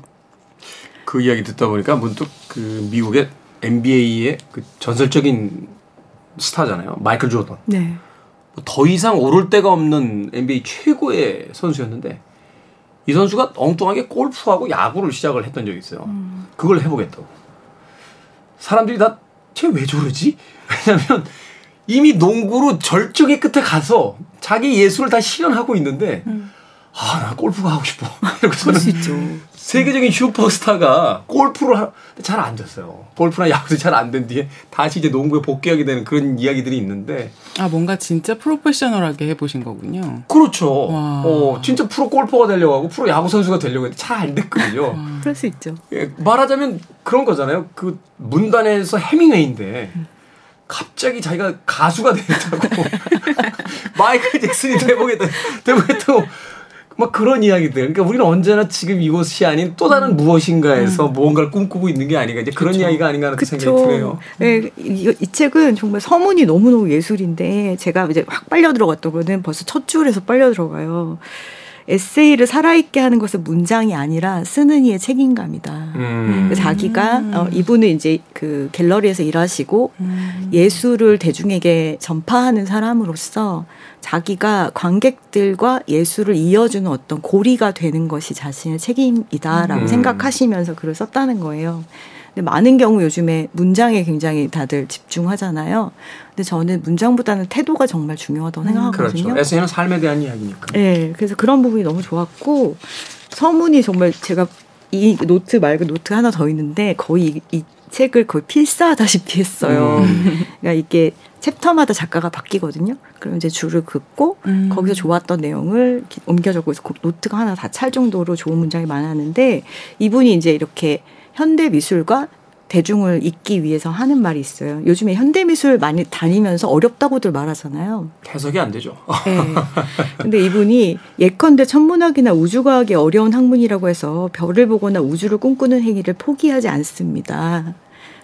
그 이야기 듣다 보니까 문득 그 미국의 NBA의 그 전설적인 스타잖아요. 마이클 조던. 네. 뭐더 이상 오를 데가 없는 NBA 최고의 선수였는데 이 선수가 엉뚱하게 골프하고 야구를 시작을 했던 적이 있어요. 그걸 해보겠다고. 사람들이 다쟤왜 저러지? 왜냐면 이미 농구로 절정의 끝에 가서 자기 예술을 다 실현하고 있는데 아, 나 골프가 하고 싶어. 이러고서는 그럴 수 있죠. 세계적인 슈퍼스타가 골프를 하... 잘안 됐어요. 골프나 야구도 잘 안 된 뒤에 다시 이제 농구에 복귀하게 되는 그런 이야기들이 있는데 아 뭔가 진짜 프로페셔널하게 해보신 거군요. 그렇죠. 와. 어, 진짜 프로 골퍼가 되려고 하고 프로 야구 선수가 되려고 했는데 잘 안 됐거든요. 그럴 수 있죠. 예, 말하자면 그런 거잖아요. 그 문단에서 해밍웨이인데 갑자기 자기가 가수가 되겠다고 마이클 잭슨이 되보겠다 되보겠다고 막 그런 이야기들. 그러니까 우리는 언제나 지금 이곳이 아닌 또 다른 무엇인가에서 무언가를 꿈꾸고 있는 게 아닌가 이제 그런 이야기가 아닌가 하는 생각이 드네요. 네, 이, 이 책은 정말 서문이 너무너무 예술인데 제가 이제 확 빨려 들어갔던 거는 벌써 첫 줄에서 빨려 들어가요. 에세이를 살아있게 하는 것은 문장이 아니라 쓰는 이의 책임감이다. 음. 그 자기가 어, 이분은 이제 그 갤러리에서 일하시고 음. 예술을 대중에게 전파하는 사람으로서 자기가 관객들과 예술을 이어주는 어떤 고리가 되는 것이 자신의 책임이다라고 음. 생각하시면서 글을 썼다는 거예요. 근데 많은 경우 요즘에 문장에 굉장히 다들 집중하잖아요. 근데 저는 문장보다는 태도가 정말 중요하다고 생각하거든요. 그렇죠. 에세이는 삶에 대한 이야기니까. 네, 그래서 그런 부분이 너무 좋았고 서문이 정말 제가 이 노트 말고 노트 하나 더 있는데 거의 이, 이 책을 거의 필사하다시피 했어요. 음. 그러니까 이게 챕터마다 작가가 바뀌거든요. 그럼 이제 줄을 긋고 음. 거기서 좋았던 내용을 옮겨 적고 그 노트가 하나 다 찰 정도로 좋은 문장이 많았는데 이분이 이제 이렇게 현대 미술과 대중을 잇기 위해서 하는 말이 있어요. 요즘에 현대 미술 많이 다니면서 어렵다고들 말하잖아요. 해석이 안 되죠. 네. 근데 이분이 예컨대 천문학이나 우주과학이 어려운 학문이라고 해서 별을 보거나 우주를 꿈꾸는 행위를 포기하지 않습니다.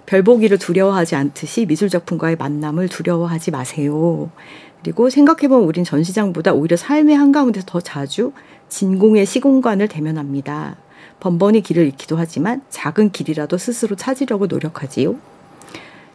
별 보기를 두려워하지 않듯이 미술 작품과의 만남을 두려워하지 마세요. 그리고 생각해보면 우린 전시장보다 오히려 삶의 한가운데서 더 자주 진공의 시공간을 대면합니다. 번번이 길을 잃기도 하지만 작은 길이라도 스스로 찾으려고 노력하지요.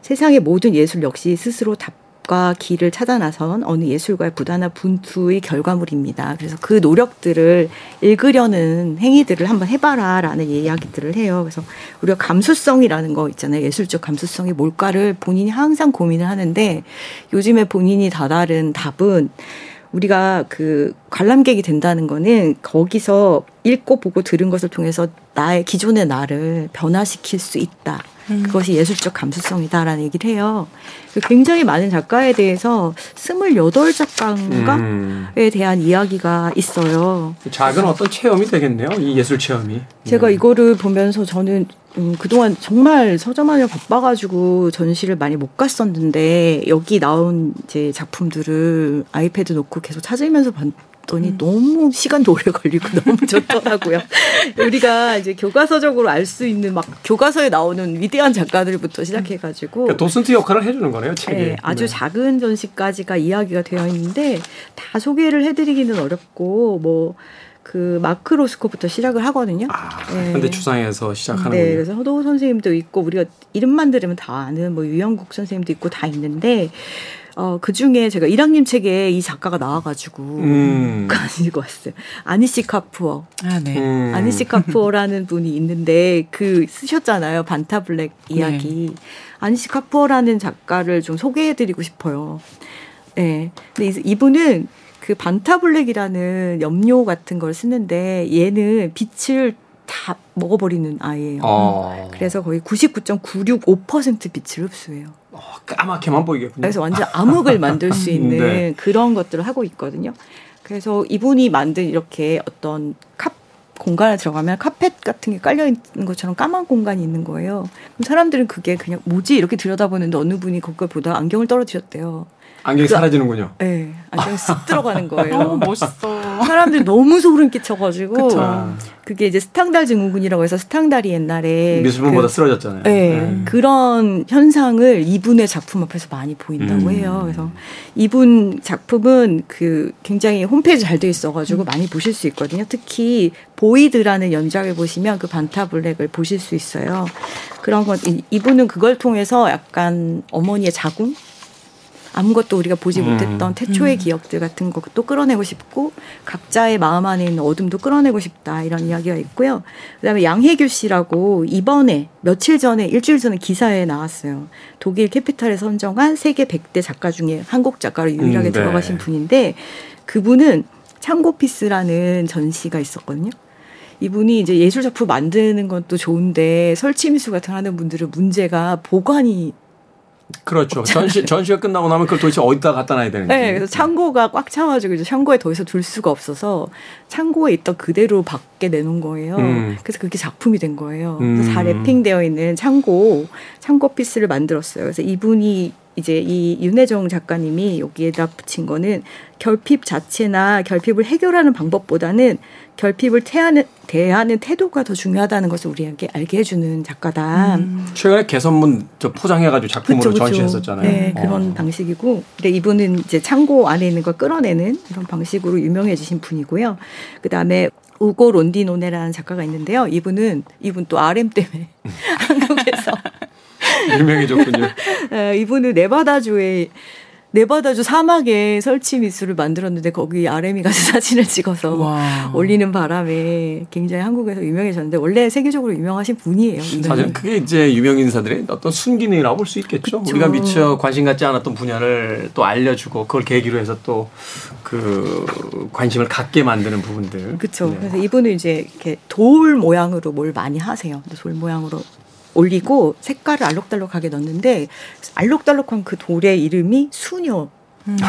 세상의 모든 예술 역시 스스로 답, 답과 길을 찾아 나선 어느 예술가의 부단한 분투의 결과물입니다. 그래서 그 노력들을 읽으려는 행위들을 한번 해봐라라는 이야기들을 해요. 그래서 우리가 감수성이라는 거 있잖아요. 예술적 감수성이 뭘까를 본인이 항상 고민을 하는데 요즘에 본인이 다다른 답은 우리가 그 관람객이 된다는 거는 거기서 읽고 보고 들은 것을 통해서 나의 기존의 나를 변화시킬 수 있다. 그것이 예술적 감수성이다라는 얘기를 해요. 그 굉장히 많은 작가에 대해서 스물여덟 작가인가에 음. 대한 이야기가 있어요. 작은 어떤 체험이 되겠네요. 이 예술 체험이. 제가 네. 이거를 보면서 저는 음, 그동안 정말 서점하느라 바빠가지고 전시를 많이 못 갔었는데 여기 나온 이제 작품들을 아이패드 놓고 계속 찾으면서 봤더니 너무 시간도 오래 걸리고 너무 좋더라고요. 우리가 이제 교과서적으로 알 수 있는 막 교과서에 나오는 위대한 작가들부터 시작해가지고 그러니까 도슨트 역할을 해주는 거네요. 책이. 네, 아주 네. 작은 전시까지가 이야기가 되어 있는데 다 소개를 해드리기는 어렵고 뭐 그 마크 로스코부터 시작을 하거든요. 아, 네. 현대 추상에서 시작하는군요. 네, 그래서 허도우 선생님도 있고 우리가 이름만 들으면 다 아는 뭐 유영국 선생님도 있고 다 있는데 어, 그 중에 제가 1학년 책에 이 작가가 나와가지고 음. 가지고 왔어요. 아니시 카푸어. 아, 네. 음. 아니시 카푸어라는 분이 있는데 그 쓰셨잖아요. 반타 블랙 이야기. 아니시 카푸어라는 작가를 좀 소개해드리고 싶어요. 네. 근데 이- 이분은 그 반타 블랙이라는 염료 같은 걸 쓰는데 얘는 빛을 다 먹어버리는 아이예요. 어. 그래서 거의 99.965% 빛을 흡수해요. 어, 까맣게만 보이겠군요. 그래서 완전 암흑을 만들 수 있는 네. 그런 것들을 하고 있거든요. 그래서 이분이 만든 이렇게 어떤 카 공간에 들어가면 카펫 같은 게 깔려 있는 것처럼 까만 공간이 있는 거예요. 그럼 사람들은 그게 그냥 뭐지 이렇게 들여다보는데 어느 분이 그걸 보다 안경을 떨어뜨렸대요. 안경이 그- 사라지는군요. 네, 안경이 쓱 들어가는 너무 거예요. 멋있어. 사람들이 너무 소름 끼쳐가지고 그쵸. 아, 그게 이제 스탕달 증후군이라고 해서 스탕달이 옛날에 미술본보다 그 쓰러졌잖아요. 네, 네. 그런 현상을 이분의 작품 앞에서 많이 보인다고 음. 해요. 그래서 이분 작품은 그 굉장히 홈페이지 잘 돼 있어가지고 많이 보실 수 있거든요. 특히 보이드라는 연작을 보시면 그 반타블랙을 보실 수 있어요. 그런 건 이- 이분은 그걸 통해서 약간 어머니의 자궁 아무것도 우리가 보지 음. 못했던 태초의 기억들 같은 것도 끌어내고 싶고 각자의 마음 안에 있는 어둠도 끌어내고 싶다 이런 이야기가 있고요. 그다음에 양혜규 씨라고 이번에 며칠 전에 일주일 전에 기사에 나왔어요. 독일 캐피탈에 선정한 세계 100대 작가 중에 한국 작가로 유일하게 음, 네. 들어가신 분인데 그분은 창고피스라는 전시가 있었거든요. 이분이 이제 예술 작품 만드는 것도 좋은데 설치 미술 같은 거 하는 분들은 문제가 보관이 그렇죠. 전시 전시가 끝나고 나면 그걸 도대체 어디다 갖다 놔야 되는지. 네, 그래서 창고가 꽉 차가지고 이제 창고에 더 이상 둘 수가 없어서 창고에 있던 그대로 밖에 내놓은 거예요. 음. 그래서 그게 작품이 된 거예요. 그래서 다 음. 랩핑되어 있는 창고 창고 피스를 만들었어요. 그래서 이분이 이제 이 윤혜정 작가님이 여기에다 붙인 거는 결핍 자체나 결핍을 해결하는 방법보다는 결핍을 태하는, 대하는 태도가 더 중요하다는 것을 우리에게 알게 해주는 작가다. 최근에 개선문 저 포장해가지고 작품으로 그쵸, 그쵸. 전시했었잖아요. 네, 그런 어. 방식이고. 근데 이분은 이제 창고 안에 있는 걸 끌어내는 그런 방식으로 유명해지신 분이고요. 그 다음에 우고 론디노네라는 작가가 있는데요. 이분은 이분 또 RM 때문에 한국에서 유명해졌군요. 에, 이분은 네바다주에 네바다주 사막에 설치 미술을 만들었는데 거기 RM이 가서 사진을 찍어서 와. 올리는 바람에 굉장히 한국에서 유명해졌는데 원래 세계적으로 유명하신 분이에요. 네. 사실 그게 이제 유명 인사들의 어떤 순기능이라고 볼 수 있겠죠. 그쵸. 우리가 미처 관심 갖지 않았던 분야를 또 알려주고 그걸 계기로 해서 또 그 관심을 갖게 만드는 부분들. 그렇죠. 네. 그래서 이분은 이제 이렇게 돌 모양으로 뭘 많이 하세요. 돌 모양으로 올리고 색깔을 알록달록하게 넣는데 알록달록한 그 돌의 이름이 수녀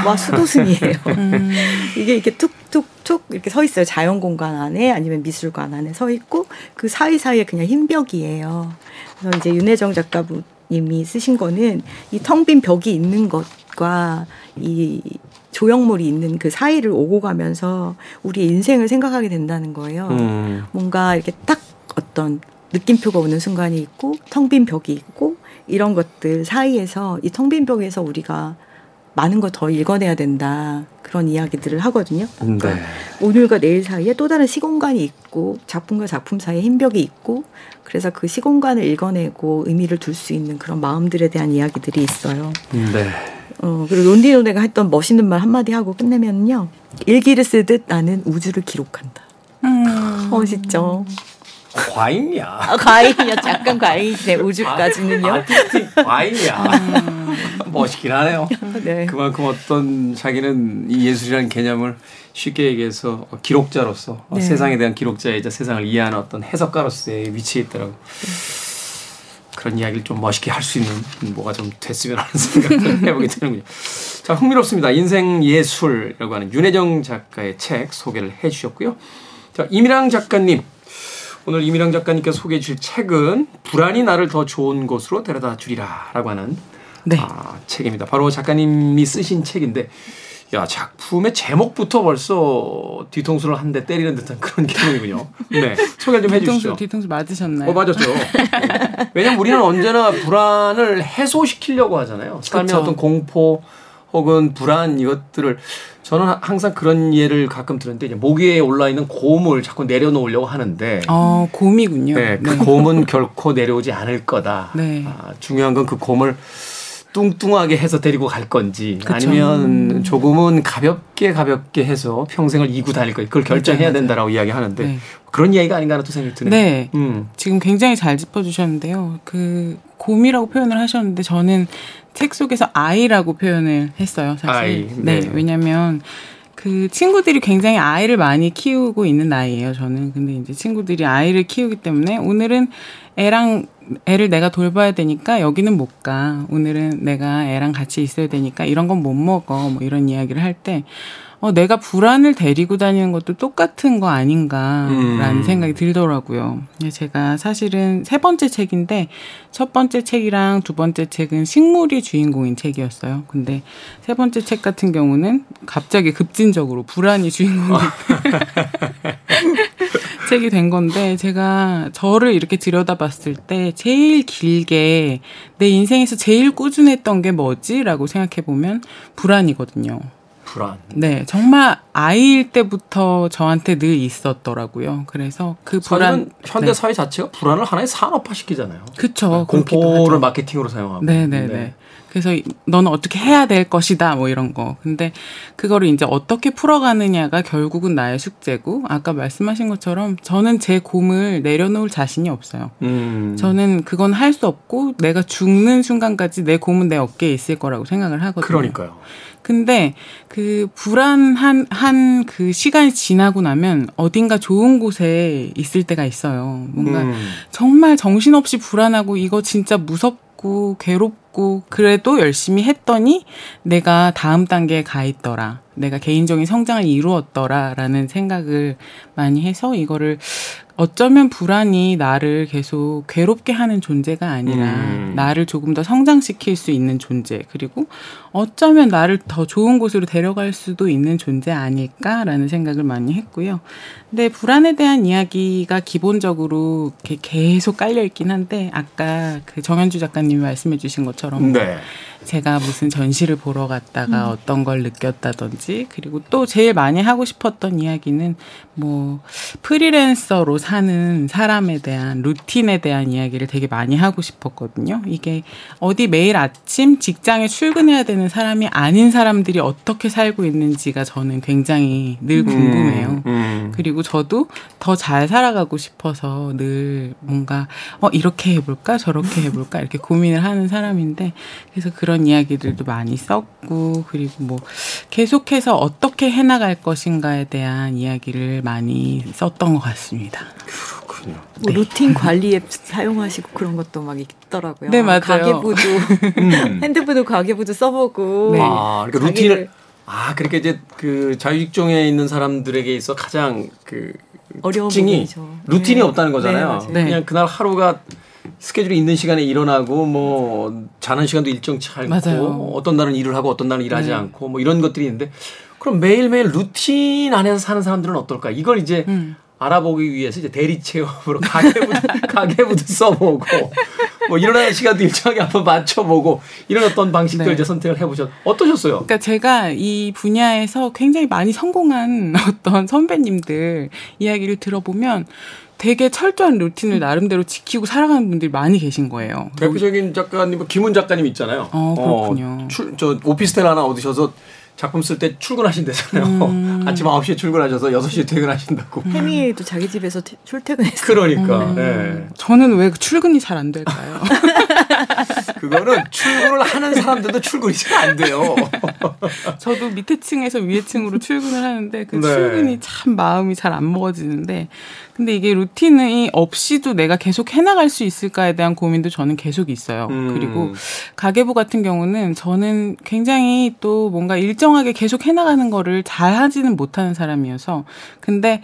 와 수도승이에요. 음. 이게 이렇게 툭툭툭 이렇게 서 있어요. 자연 공간 안에 아니면 미술관 안에 서 있고 그 사이사이에 그냥 흰 벽이에요. 그래서 이제 윤혜정 작가님이 쓰신 거는 이 텅 빈 벽이 있는 것과 이 조형물이 있는 그 사이를 오고 가면서 우리의 인생을 생각하게 된다는 거예요. 음. 뭔가 이렇게 딱 어떤 느낌표가 오는 순간이 있고 텅 빈 벽이 있고 이런 것들 사이에서 이 텅 빈 벽에서 우리가 많은 걸 더 읽어내야 된다 그런 이야기들을 하거든요. 그러니까 네. 오늘과 내일 사이에 또 다른 시공간이 있고 작품과 작품 사이에 흰 벽이 있고 그래서 그 시공간을 읽어내고 의미를 둘 수 있는 그런 마음들에 대한 이야기들이 있어요. 네. 어, 그리고 론디노네가 했던 멋있는 말 한마디 하고 끝내면요. 일기를 쓰듯 나는 우주를 기록한다. 음. 멋있죠. 과잉이야. 아, 과잉이요. 약간 과잉이네, 우주까지는요. 아티스틱 과잉이야. 멋있긴 하네요. 네. 그만큼 어떤 자기는 이 예술이라는 개념을 쉽게 얘기해서 기록자로서 어, 네. 세상에 대한 기록자이자 세상을 이해하는 어떤 해석가로서의 위치에 있더라고. 그런 이야기를 좀 멋있게 할 수 있는 뭐가 좀 됐으면 하는 생각을 해보게 되는군요. 자, 흥미롭습니다. 인생 예술이라고 하는 윤혜정 작가의 책 소개를 해 주셨고요. 자, 이미랑 작가님. 오늘 이미랑 작가님께서 소개해 주실 책은 불안이 나를 더 좋은 곳으로 데려다 주리라 라고 하는 네. 아, 책입니다. 바로 작가님이 쓰신 책인데, 야, 작품의 제목부터 벌써 뒤통수를 한 대 때리는 듯한 그런 기분이군요. 네. 소개를 좀 해주시죠. 뒤통수 뒤통수 맞으셨나요? 어, 맞았죠. 네. 왜냐면 우리는 언제나 불안을 해소시키려고 하잖아요. 삶의 그쵸. 어떤 공포 혹은 불안 이것들을 저는 하- 항상 그런 예를 가끔 들었는데 이제 목 위에 올라 있는 곰을 자꾸 내려놓으려고 하는데 어, 곰이군요. 네, 그 곰은 결코 내려오지 않을 거다. 네. 아, 중요한 건 그 곰을 뚱뚱하게 해서 데리고 갈 건지 그쵸. 아니면 조금은 가볍게 가볍게 해서 평생을 이고 다닐 거지. 그걸 결정해야. 된다라고 이야기하는데 네. 그런 이야기가 아닌가 하는 또 생각이 드네요. 네. 음. 지금 굉장히 잘 짚어주셨는데요. 그 곰이라고 표현을 하셨는데 저는 책 속에서 아이라고 표현을 했어요. 사실. 아이, 네. 네. 왜냐하면 그 친구들이 굉장히 아이를 많이 키우고 있는 나이예요. 저는 근데 이제 친구들이 아이를 키우기 때문에 오늘은 애랑 애를 내가 돌봐야 되니까 여기는 못 가. 오늘은 내가 애랑 같이 있어야 되니까 이런 건 못 먹어. 뭐 이런 이야기를 할 때. 어, 내가 불안을 데리고 다니는 것도 똑같은 거 아닌가라는 음. 생각이 들더라고요. 제가 사실은 세 번째 책인데 첫 번째 책이랑 두 번째 책은 식물이 주인공인 책이었어요. 근데 세 번째 책 같은 경우는 갑자기 급진적으로 불안이 주인공인 책이 된 건데 제가 저를 이렇게 들여다봤을 때 제일 길게 내 인생에서 제일 꾸준했던 게 뭐지라고 생각해 보면 불안이거든요. 불안. 네, 정말 아이일 때부터 저한테 늘 있었더라고요. 그래서 그 불안 현대 사회 자체가 불안을 하나의 산업화 시키잖아요. 그렇기도 공포를. 마케팅으로 사용하고. 네, 네, 네. 그래서 이- 너는 어떻게 해야 될 것이다, 뭐 이런 거. 근데 그거를 이제 어떻게 풀어가느냐가 결국은 나의 숙제고, 아까 말씀하신 것처럼 저는 제 곰을 내려놓을 자신이 없어요. 음. 저는 그건 할 수 없고, 내가 죽는 순간까지 내 곰은 내 어깨에 있을 거라고 생각을 하거든요. 그러니까요. 근데 그 불안한 한 그 시간이 지나고 나면 어딘가 좋은 곳에 있을 때가 있어요. 뭔가 음. 정말 정신없이 불안하고 이거 진짜 무섭 고 괴롭고 그래도 열심히 했더니 내가 다음 단계에 가 있더라. 내가 개인적인 성장을 이루었더라라는 생각을 많이 해서 이거를 어쩌면 불안이 나를 계속 괴롭게 하는 존재가 아니라 음. 나를 조금 더 성장시킬 수 있는 존재 그리고 어쩌면 나를 더 좋은 곳으로 데려갈 수도 있는 존재 아닐까라는 생각을 많이 했고요. 근데 불안에 대한 이야기가 기본적으로 이렇게 계속 깔려 있긴 한데 아까 그 정현주 작가님이 말씀해 주신 것처럼 네. 제가 무슨 전시를 보러 갔다가 어떤 걸 느꼈다든지 그리고 또 제일 많이 하고 싶었던 이야기는 뭐 프리랜서로 사는 사람에 대한 루틴에 대한 이야기를 되게 많이 하고 싶었거든요. 이게 어디 매일 아침 직장에 출근해야 되는 사람이 아닌 사람들이 어떻게 살고 있는지가 저는 굉장히 늘 궁금해요. 음. 그리고 저도 더 잘 살아가고 싶어서 늘 뭔가 어 이렇게 해볼까 저렇게 해볼까 이렇게 고민을 하는 사람인데 그래서 그런 이야기들도 많이 썼고 그리고 뭐 계속해서 어떻게 해나갈 것인가에 대한 이야기를 많이 썼던 것 같습니다. 그렇군요. 뭐 루틴 관리 앱 사용하시고 그런 것도 막 있더라고요. 네, 맞아요. 가계부도 음. 핸드부도 가계부도 써보고 네. 아, 그러니까 루틴을 아, 그러니까 이제 그 자유직종에 있는 사람들에게 있어 가장 그 어려운 특징이 부분이죠. 루틴이 네. 없다는 거잖아요. 네. 네. 그냥 그날 하루가 스케줄이 있는 시간에 일어나고 뭐 자는 시간도 일정치 않고 맞아요. 어떤 날은 일을 하고 어떤 날은 일하지 네. 않고 뭐 이런 것들이 있는데 그럼 매일매일 루틴 안에서 사는 사람들은 어떨까? 이걸 이제 음. 알아보기 위해서 이제 대리 체험으로 가계부도 가계부도 써보고 뭐 일어나는 시간도 일정하게 한번 맞춰보고 이런 어떤 방식들 네. 이제 선택을 해보셨. 어떠셨어요? 그러니까 제가 이 분야에서 굉장히 많이 성공한 어떤 선배님들 이야기를 들어보면 되게 철저한 루틴을 나름대로 지키고 살아가는 분들이 많이 계신 거예요. 대표적인 작가님 김훈 작가님 있잖아요. 어, 그렇군요. 어, 출, 저 오피스텔 하나 얻으셔서 작품 쓸 때 출근하신대잖아요. 음. 아침 9시에 출근하셔서 6시에 퇴근하신다고. 해미도 자기 집에서 태- 출퇴근했어요. 그러니까. 음. 예. 저는 왜 출근이 잘 안 될까요? 그거는 출근을 하는 사람들도 출근이 잘 안 돼요. 저도 밑에 층에서 위에 층으로 출근을 하는데 그 네. 출근이 참 마음이 잘 안 먹어지는데 근데 이게 루틴이 없이도 내가 계속 해나갈 수 있을까에 대한 고민도 저는 계속 있어요. 음. 그리고 가계부 같은 경우는 저는 굉장히 또 뭔가 일정하게 계속 해나가는 거를 잘 하지는 못하는 사람이어서 근데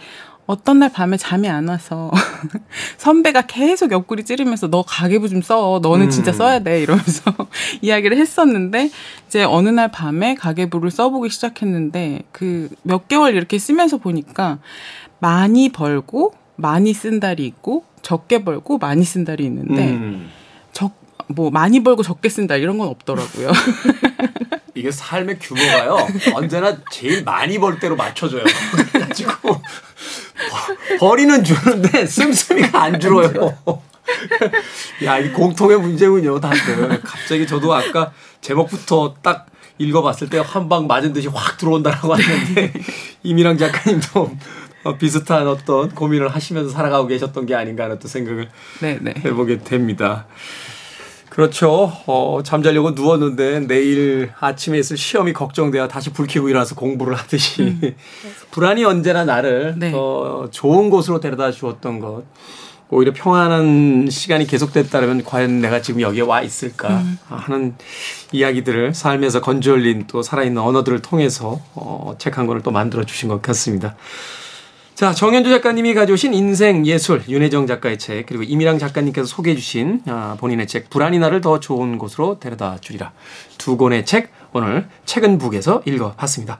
어떤 날 밤에 잠이 안 와서 선배가 계속 옆구리 찌르면서 너 가계부 좀 써. 너는 진짜 음. 써야 돼. 이러면서 이야기를 했었는데 이제 어느 날 밤에 가계부를 써보기 시작했는데 그 몇 개월 이렇게 쓰면서 보니까 많이 벌고 많이 쓴 달이 있고 적게 벌고 많이 쓴 달이 있는데 음. 적 뭐 많이 벌고 적게 쓴달 이런 건 없더라고요. 이게 삶의 규모가요. 언제나 제일 많이 벌 때로 맞춰져요. 그래가지고 버- 버리는 주는데 씀씀이가 안 줄어요. 야, 이 공통의 문제군요, 다들. 갑자기 저도 아까 제목부터 딱 읽어봤을 때 한 방 맞은 듯이 확 들어온다라고 하는데 이미랑 작가님도 어, 비슷한 어떤 고민을 하시면서 살아가고 계셨던 게 아닌가 하는 또 생각을 네, 네. 해보게 됩니다. 그렇죠. 어, 잠자려고 누웠는데 내일 아침에 있을 시험이 걱정돼야 다시 불 켜고 일어나서 공부를 하듯이 불안이 언제나 나를 네. 더 좋은 곳으로 데려다 주었던 것. 오히려 평안한 시간이 계속됐다면 과연 내가 지금 여기에 와 있을까 하는 이야기들을 삶에서 건져올린 또 살아있는 언어들을 통해서 어, 책 한 권을 또 만들어 주신 것 같습니다. 자, 정현주 작가님이 가져오신 인생 예술, 윤혜정 작가의 책, 그리고 이미랑 작가님께서 소개해 주신 아, 본인의 책, 불안이 나를 더 좋은 곳으로 데려다 주리라. 두 권의 책, 오늘 책은 북에서 읽어봤습니다.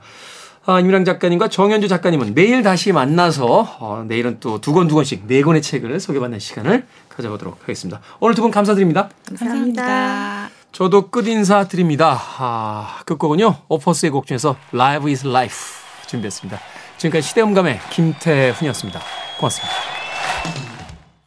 아, 이미랑 작가님과 정현주 작가님은 내일 다시 만나서, 어, 내일은 또 두 권 두 권씩 네 권의 책을 소개받는 시간을 가져보도록 하겠습니다. 오늘 두 분 감사드립니다. 감사합니다. 저도 끝 인사 드립니다. 아, 끝곡은요, 오퍼스의 곡 중에서 Live is Life 준비했습니다. 지금까지 시대음감의 김태훈이었습니다. 고맙습니다.